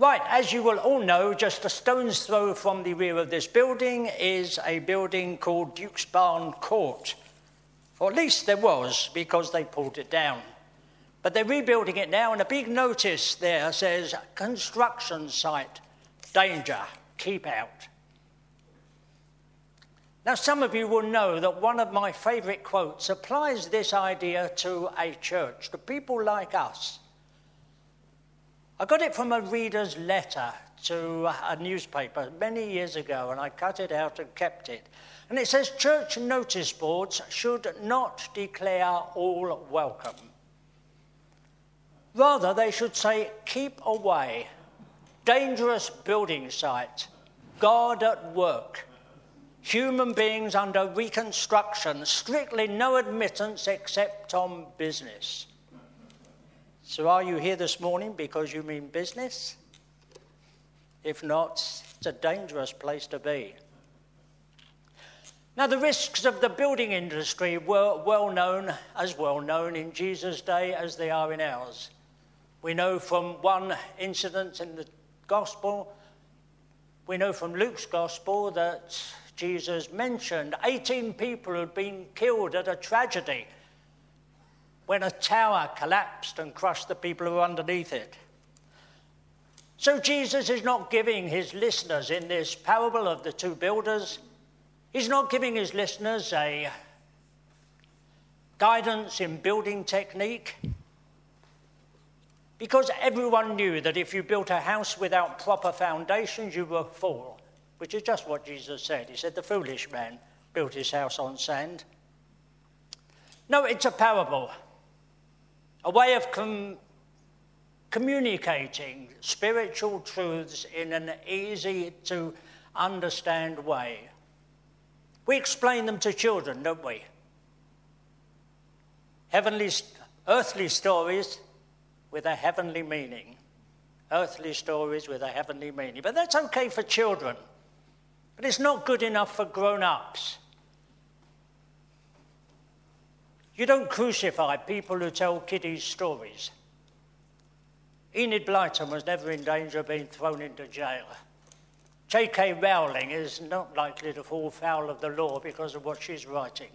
Right, as you will all know, just a stone's throw from the rear of this building is a building called Duke's Barn Court. Or at least there was, because they pulled it down. But they're rebuilding it now, and a big notice there says construction site, danger, keep out. Now, some of you will know that one of my favourite quotes applies this idea to a church, to people like us. I got it from a reader's letter to a newspaper many years ago, and I cut it out and kept it. And it says church notice boards should not declare all welcome. Rather, they should say, keep away, dangerous building site, God at work, human beings under reconstruction, strictly no admittance except on business. So, are you here this morning because you mean business? If not, it's a dangerous place to be. Now, the risks of the building industry were well known, as well known in Jesus' day as they are in ours. We know from one incident in the Gospel, we know from Luke's Gospel that Jesus mentioned 18 people who had been killed at a tragedy when a tower collapsed and crushed the people who were underneath it. So Jesus is not giving his listeners in this parable of the two builders, he's not giving his listeners a guidance in building technique. Because everyone knew that if you built a house without proper foundations, you were a fool, which is just what Jesus said. He said, The foolish man built his house on sand. No, it's a parable a way of com- communicating spiritual truths in an easy to understand way. We explain them to children, don't we? Heavenly, earthly stories with a heavenly meaning. Earthly stories with a heavenly meaning. But that's okay for children. But it's not good enough for grown ups. You don't crucify people who tell kiddies stories. Enid Blyton was never in danger of being thrown into jail. J.K. Rowling is not likely to fall foul of the law because of what she's writing.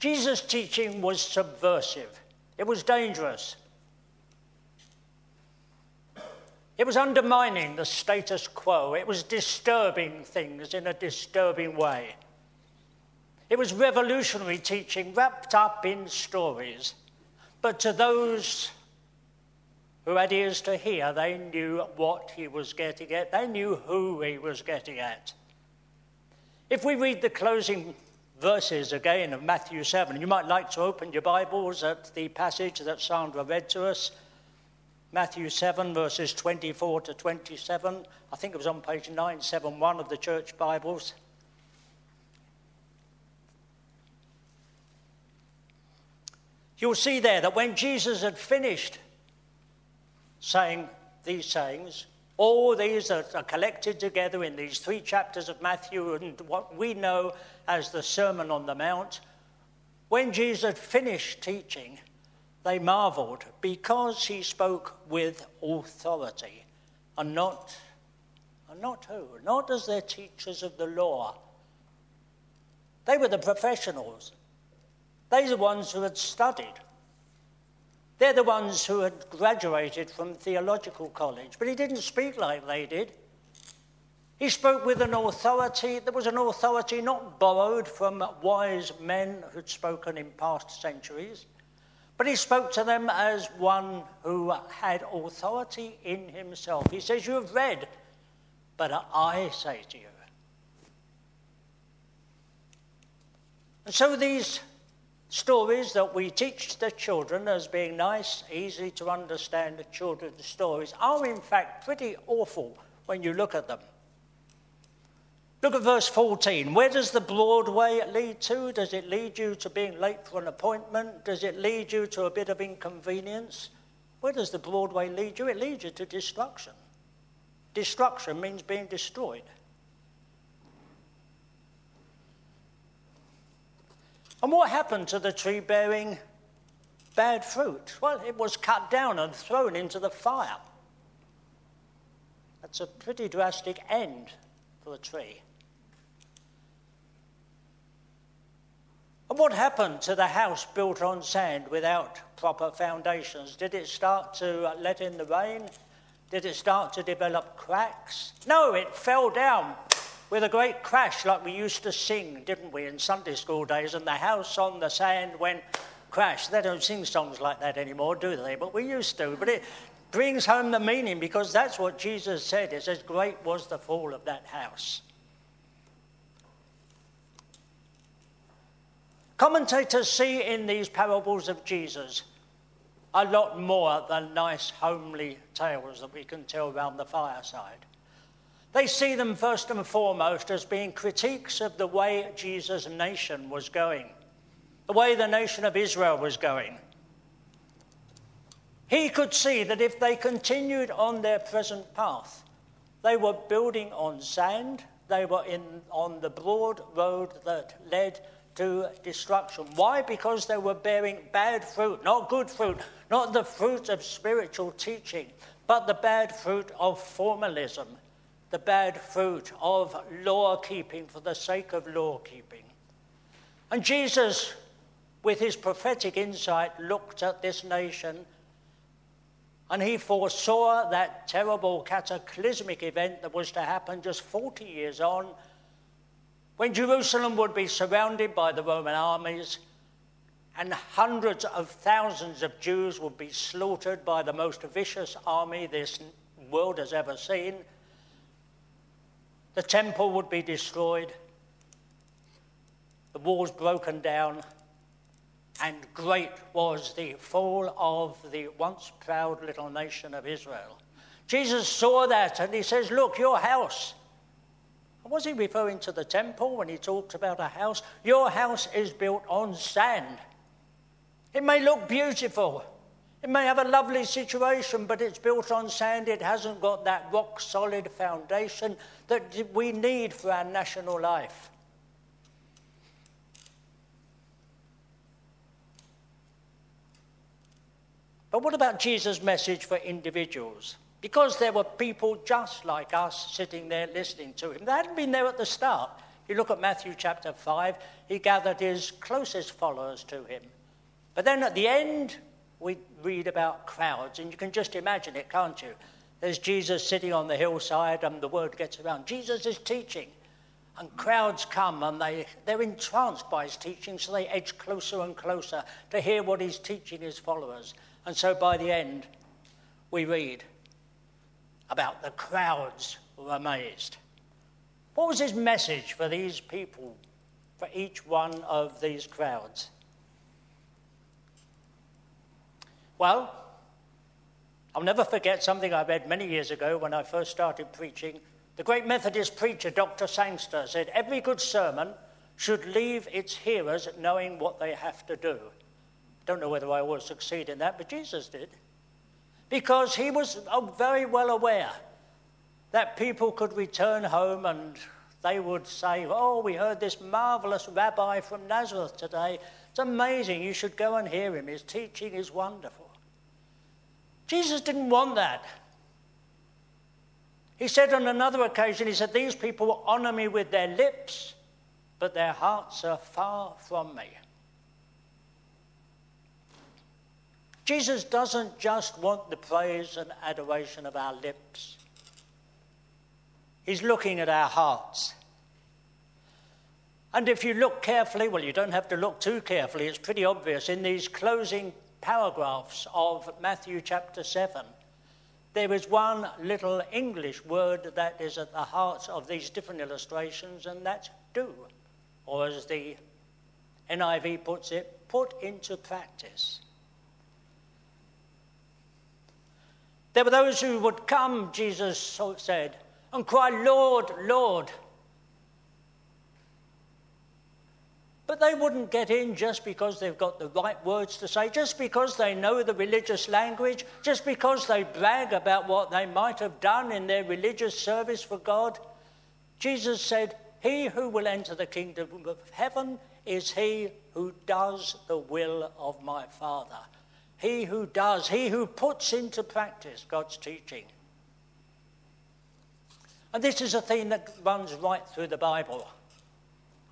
Jesus' teaching was subversive, it was dangerous. It was undermining the status quo. It was disturbing things in a disturbing way. It was revolutionary teaching wrapped up in stories. But to those who had ears to hear, they knew what he was getting at, they knew who he was getting at. If we read the closing verses again of Matthew 7, you might like to open your Bibles at the passage that Sandra read to us. Matthew 7, verses 24 to 27. I think it was on page 971 of the church Bibles. You'll see there that when Jesus had finished saying these sayings, all these are, are collected together in these three chapters of Matthew and what we know as the Sermon on the Mount. When Jesus had finished teaching, they marveled because he spoke with authority and not, and not who? Not as their teachers of the law. They were the professionals. They're the ones who had studied. They're the ones who had graduated from theological college, but he didn't speak like they did. He spoke with an authority that was an authority not borrowed from wise men who'd spoken in past centuries, but he spoke to them as one who had authority in himself. He says, You have read, but I say to you. And so these stories that we teach the children as being nice, easy to understand the children's stories are in fact pretty awful when you look at them. Look at verse 14. Where does the broad way lead to? Does it lead you to being late for an appointment? Does it lead you to a bit of inconvenience? Where does the broad way lead you? It leads you to destruction. Destruction means being destroyed. And what happened to the tree bearing bad fruit? Well, it was cut down and thrown into the fire. That's a pretty drastic end for a tree. And what happened to the house built on sand without proper foundations? Did it start to uh, let in the rain? Did it start to develop cracks? No, it fell down with a great crash like we used to sing, didn't we, in Sunday school days? And the house on the sand went crash. They don't sing songs like that anymore, do they? But we used to. But it brings home the meaning because that's what Jesus said. It says, Great was the fall of that house. Commentators see in these parables of Jesus a lot more than nice, homely tales that we can tell around the fireside. They see them first and foremost as being critiques of the way Jesus' nation was going, the way the nation of Israel was going. He could see that if they continued on their present path, they were building on sand, they were in, on the broad road that led to destruction. Why? Because they were bearing bad fruit, not good fruit, not the fruit of spiritual teaching, but the bad fruit of formalism, the bad fruit of law keeping for the sake of law keeping. And Jesus, with his prophetic insight, looked at this nation and he foresaw that terrible cataclysmic event that was to happen just 40 years on when Jerusalem would be surrounded by the Roman armies and hundreds of thousands of Jews would be slaughtered by the most vicious army this world has ever seen, the temple would be destroyed, the walls broken down, and great was the fall of the once proud little nation of Israel. Jesus saw that and he says, Look, your house was he referring to the temple when he talked about a house? Your house is built on sand. It may look beautiful. It may have a lovely situation, but it's built on sand. It hasn't got that rock solid foundation that we need for our national life. But what about Jesus' message for individuals? because there were people just like us sitting there listening to him. They hadn't been there at the start. You look at Matthew chapter 5, he gathered his closest followers to him. But then at the end, we read about crowds, and you can just imagine it, can't you? There's Jesus sitting on the hillside, and the word gets around. Jesus is teaching, and crowds come, and they, they're entranced by his teaching, so they edge closer and closer to hear what he's teaching his followers. And so by the end, we read, about the crowds were amazed. What was his message for these people, for each one of these crowds? Well, I'll never forget something I read many years ago when I first started preaching. The great Methodist preacher, Dr. Sangster, said every good sermon should leave its hearers knowing what they have to do. I don't know whether I will succeed in that, but Jesus did because he was uh, very well aware that people could return home and they would say, Oh, we heard this marvelous rabbi from Nazareth today. It's amazing. You should go and hear him. His teaching is wonderful. Jesus didn't want that. He said on another occasion, He said, These people honor me with their lips, but their hearts are far from me. Jesus doesn't just want the praise and adoration of our lips, He's looking at our hearts. And if you look carefully, well, you don't have to look too carefully, it's pretty obvious. In these closing paragraphs of Matthew chapter 7, there is one little English word that is at the heart of these different illustrations, and that's do. Or as the NIV puts it, put into practice. There were those who would come, Jesus said, and cry, Lord, Lord. But they wouldn't get in just because they've got the right words to say, just because they know the religious language, just because they brag about what they might have done in their religious service for God. Jesus said, He who will enter the kingdom of heaven is he who does the will of my Father. He who does, he who puts into practice God's teaching. And this is a theme that runs right through the Bible.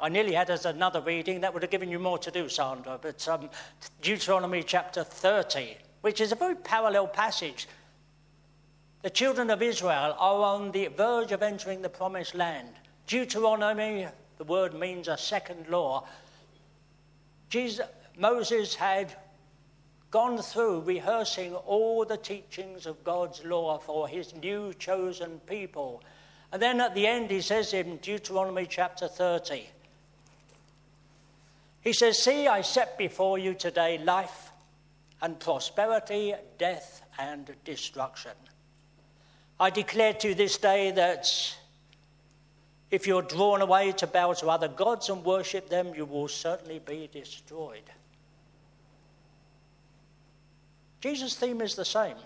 I nearly had as another reading that would have given you more to do, Sandra, but um, Deuteronomy chapter 30, which is a very parallel passage. The children of Israel are on the verge of entering the promised land. Deuteronomy, the word means a second law. Jesus, Moses had gone through rehearsing all the teachings of God's law for his new chosen people. And then at the end, he says in Deuteronomy chapter 30, he says, See, I set before you today life and prosperity, death and destruction. I declare to you this day that if you're drawn away to bow to other gods and worship them, you will certainly be destroyed. Jesus' theme is the same.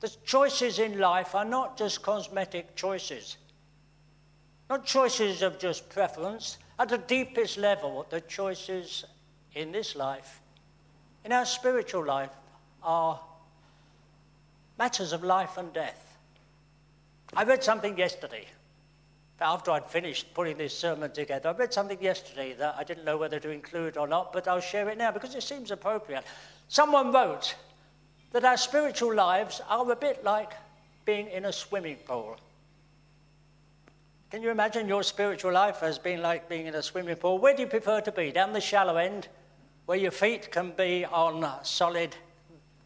The choices in life are not just cosmetic choices, not choices of just preference. At the deepest level, the choices in this life, in our spiritual life, are matters of life and death. I read something yesterday. After I'd finished putting this sermon together, I read something yesterday that I didn't know whether to include or not, but I'll share it now because it seems appropriate. Someone wrote that our spiritual lives are a bit like being in a swimming pool. Can you imagine your spiritual life as being like being in a swimming pool? Where do you prefer to be? Down the shallow end, where your feet can be on solid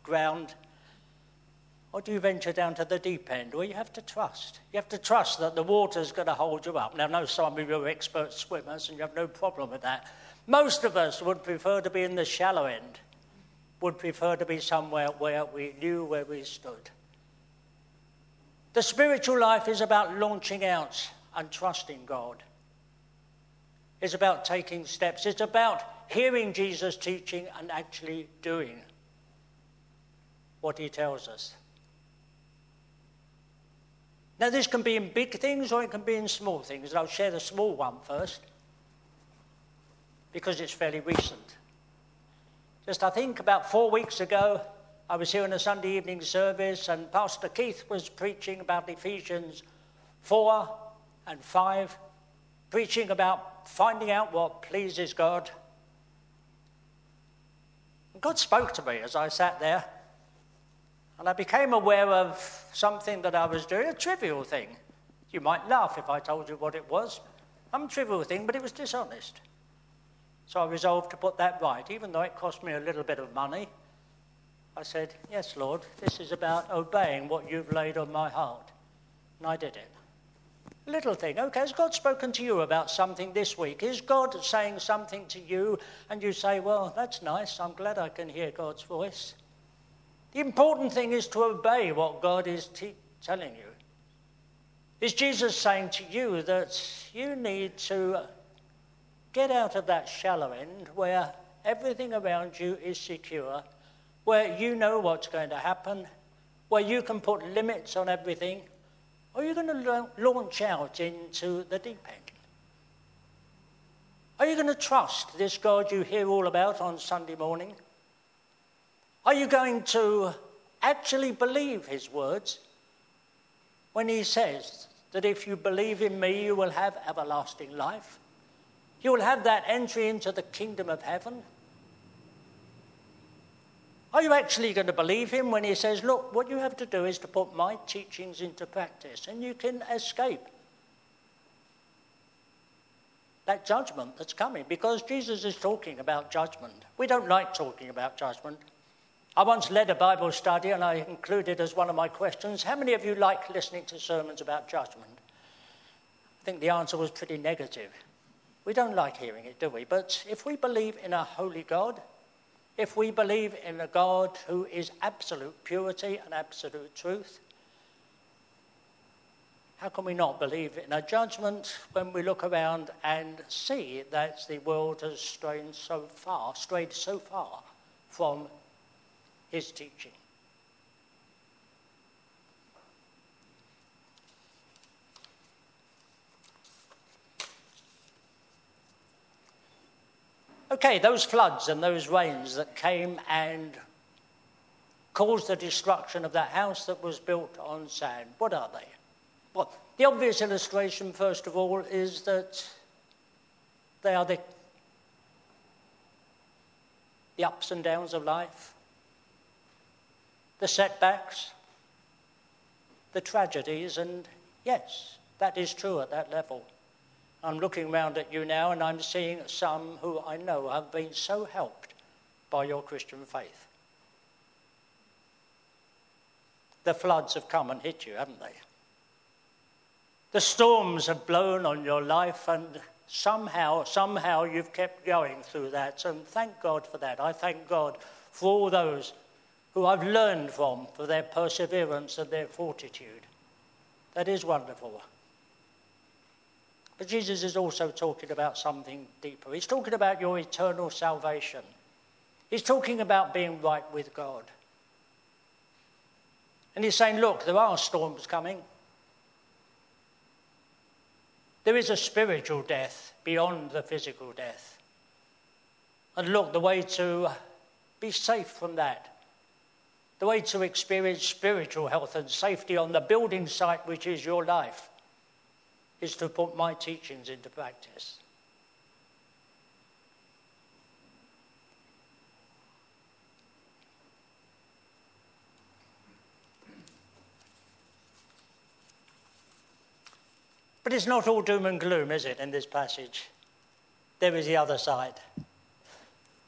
ground? Or do you venture down to the deep end where you have to trust? You have to trust that the water's going to hold you up. Now, I know some of you are expert swimmers and you have no problem with that. Most of us would prefer to be in the shallow end would prefer to be somewhere where we knew where we stood. The spiritual life is about launching out and trusting God. It's about taking steps. It's about hearing Jesus' teaching and actually doing what he tells us. Now, this can be in big things or it can be in small things. And I'll share the small one first because it's fairly recent. Just, I think, about four weeks ago, I was here in a Sunday evening service, and Pastor Keith was preaching about Ephesians 4 and 5, preaching about finding out what pleases God. God spoke to me as I sat there, and I became aware of something that I was doing, a trivial thing. You might laugh if I told you what it was. I'm a trivial thing, but it was dishonest. So I resolved to put that right, even though it cost me a little bit of money. I said, Yes, Lord, this is about obeying what you've laid on my heart. And I did it. Little thing. Okay, has God spoken to you about something this week? Is God saying something to you and you say, Well, that's nice. I'm glad I can hear God's voice. The important thing is to obey what God is te- telling you. Is Jesus saying to you that you need to Get out of that shallow end where everything around you is secure, where you know what's going to happen, where you can put limits on everything, or you're going to launch out into the deep end. Are you going to trust this God you hear all about on Sunday morning? Are you going to actually believe his words when he says that if you believe in me, you will have everlasting life? You will have that entry into the kingdom of heaven. Are you actually going to believe him when he says, Look, what you have to do is to put my teachings into practice and you can escape that judgment that's coming? Because Jesus is talking about judgment. We don't like talking about judgment. I once led a Bible study and I included as one of my questions how many of you like listening to sermons about judgment? I think the answer was pretty negative. We don't like hearing it, do we? But if we believe in a holy God, if we believe in a God who is absolute purity and absolute truth, how can we not believe in a judgment when we look around and see that the world has strayed so far, strayed so far from his teaching? Okay, those floods and those rains that came and caused the destruction of that house that was built on sand, what are they? Well, The obvious illustration, first of all, is that they are the, the ups and downs of life, the setbacks, the tragedies, and yes, that is true at that level. I'm looking around at you now and I'm seeing some who I know have been so helped by your Christian faith. The floods have come and hit you, haven't they? The storms have blown on your life, and somehow, somehow you've kept going through that. And thank God for that. I thank God for all those who I've learned from for their perseverance and their fortitude. That is wonderful. But Jesus is also talking about something deeper. He's talking about your eternal salvation. He's talking about being right with God. And he's saying, look, there are storms coming. There is a spiritual death beyond the physical death. And look, the way to be safe from that, the way to experience spiritual health and safety on the building site, which is your life, is to put my teachings into practice. But it's not all doom and gloom, is it, in this passage? There is the other side.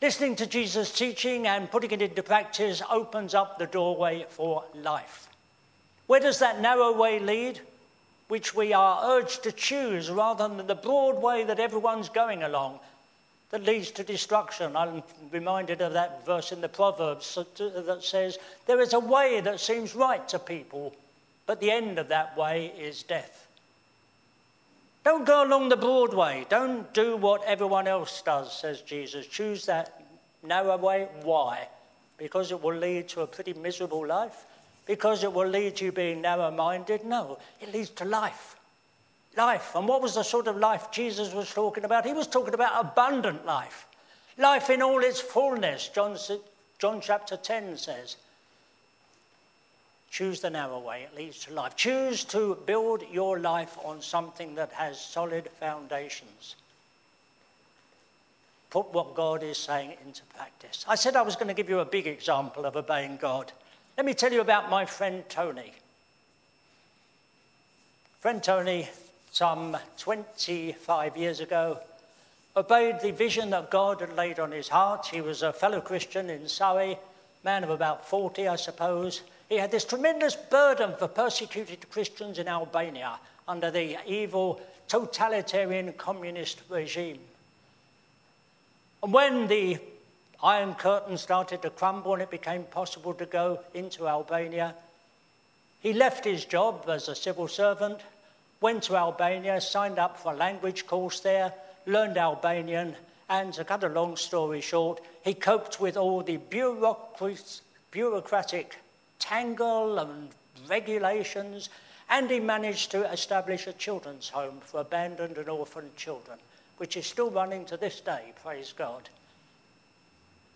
Listening to Jesus' teaching and putting it into practice opens up the doorway for life. Where does that narrow way lead? Which we are urged to choose rather than the broad way that everyone's going along that leads to destruction. I'm reminded of that verse in the Proverbs that says, There is a way that seems right to people, but the end of that way is death. Don't go along the broad way. Don't do what everyone else does, says Jesus. Choose that narrow way. Why? Because it will lead to a pretty miserable life? Because it will lead to you being narrow minded? No, it leads to life. Life. And what was the sort of life Jesus was talking about? He was talking about abundant life. Life in all its fullness, John, John chapter 10 says. Choose the narrow way, it leads to life. Choose to build your life on something that has solid foundations. Put what God is saying into practice. I said I was going to give you a big example of obeying God. Let me tell you about my friend Tony. Friend Tony, some 25 years ago, obeyed the vision that God had laid on his heart. He was a fellow Christian in Surrey, man of about 40, I suppose. He had this tremendous burden for persecuted Christians in Albania under the evil totalitarian communist regime. And when the Iron Curtain started to crumble and it became possible to go into Albania, he left his job as a civil servant, went to Albania, signed up for a language course there, learned Albanian, and to cut a long story short, he coped with all the bureaucratic tangle and regulations, and he managed to establish a children's home for abandoned and orphaned children, which is still running to this day, praise God.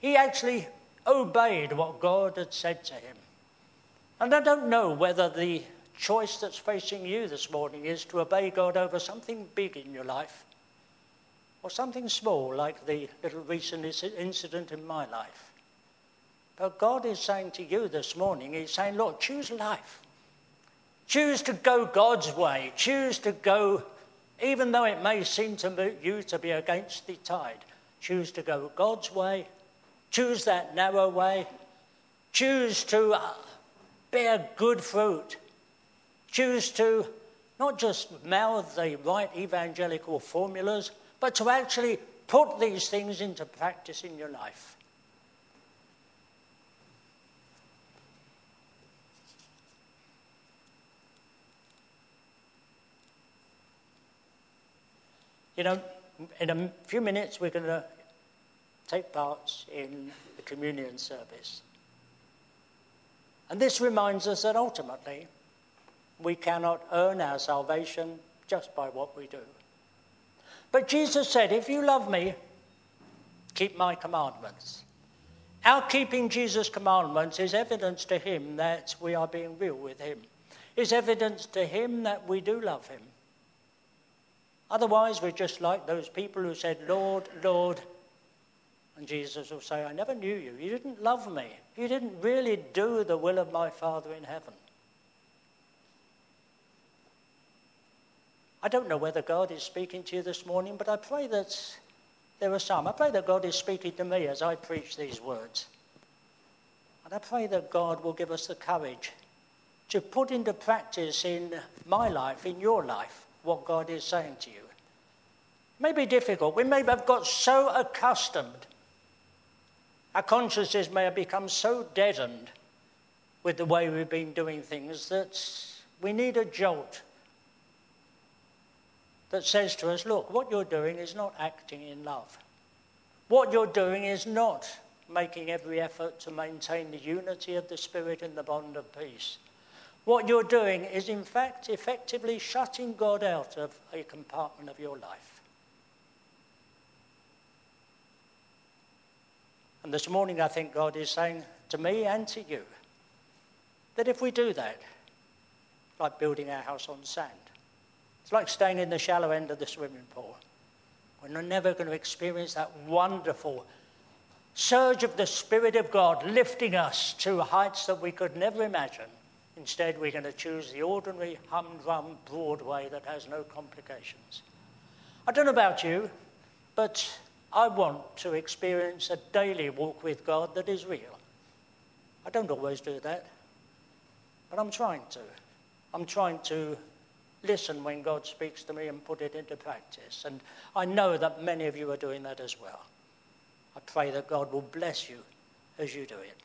He actually obeyed what God had said to him. And I don't know whether the choice that's facing you this morning is to obey God over something big in your life or something small like the little recent incident in my life. But God is saying to you this morning, He's saying, Lord, choose life. Choose to go God's way. Choose to go, even though it may seem to you to be against the tide, choose to go God's way. Choose that narrow way. Choose to uh, bear good fruit. Choose to not just mouth the right evangelical formulas, but to actually put these things into practice in your life. You know, in a few minutes, we're going to take part in the communion service. And this reminds us that ultimately, we cannot earn our salvation just by what we do. But Jesus said, If you love me, keep my commandments. Our keeping Jesus' commandments is evidence to him that we are being real with him. is evidence to Him that we do love Him. Otherwise, we're just like those people who said, Lord, Lord. And Jesus will say, I never knew you. You didn't love me. You didn't really do the will of my Father in heaven. I don't know whether God is speaking to you this morning, but I pray that there are some. I pray that God is speaking to me as I preach these words. And I pray that God will give us the courage to put into practice in my life, in your life, what God is saying to you. It may be difficult. We may have got so accustomed. Our consciences may have become so deadened with the way we've been doing things that we need a jolt that says to us, look, what you're doing is not acting in love. What you're doing is not making every effort to maintain the unity of the Spirit in the bond of peace. What you're doing is, in fact, effectively shutting God out of a compartment of your life. And this morning, I think God is saying to me and to you that if we do that, like building our house on sand, it's like staying in the shallow end of the swimming pool. We're never going to experience that wonderful surge of the Spirit of God lifting us to heights that we could never imagine. Instead, we're going to choose the ordinary, humdrum, broad way that has no complications. I don't know about you, but I want to experience a daily walk with God that is real. I don't always do that, but I'm trying to. I'm trying to listen when God speaks to me and put it into practice. And I know that many of you are doing that as well. I pray that God will bless you as you do it.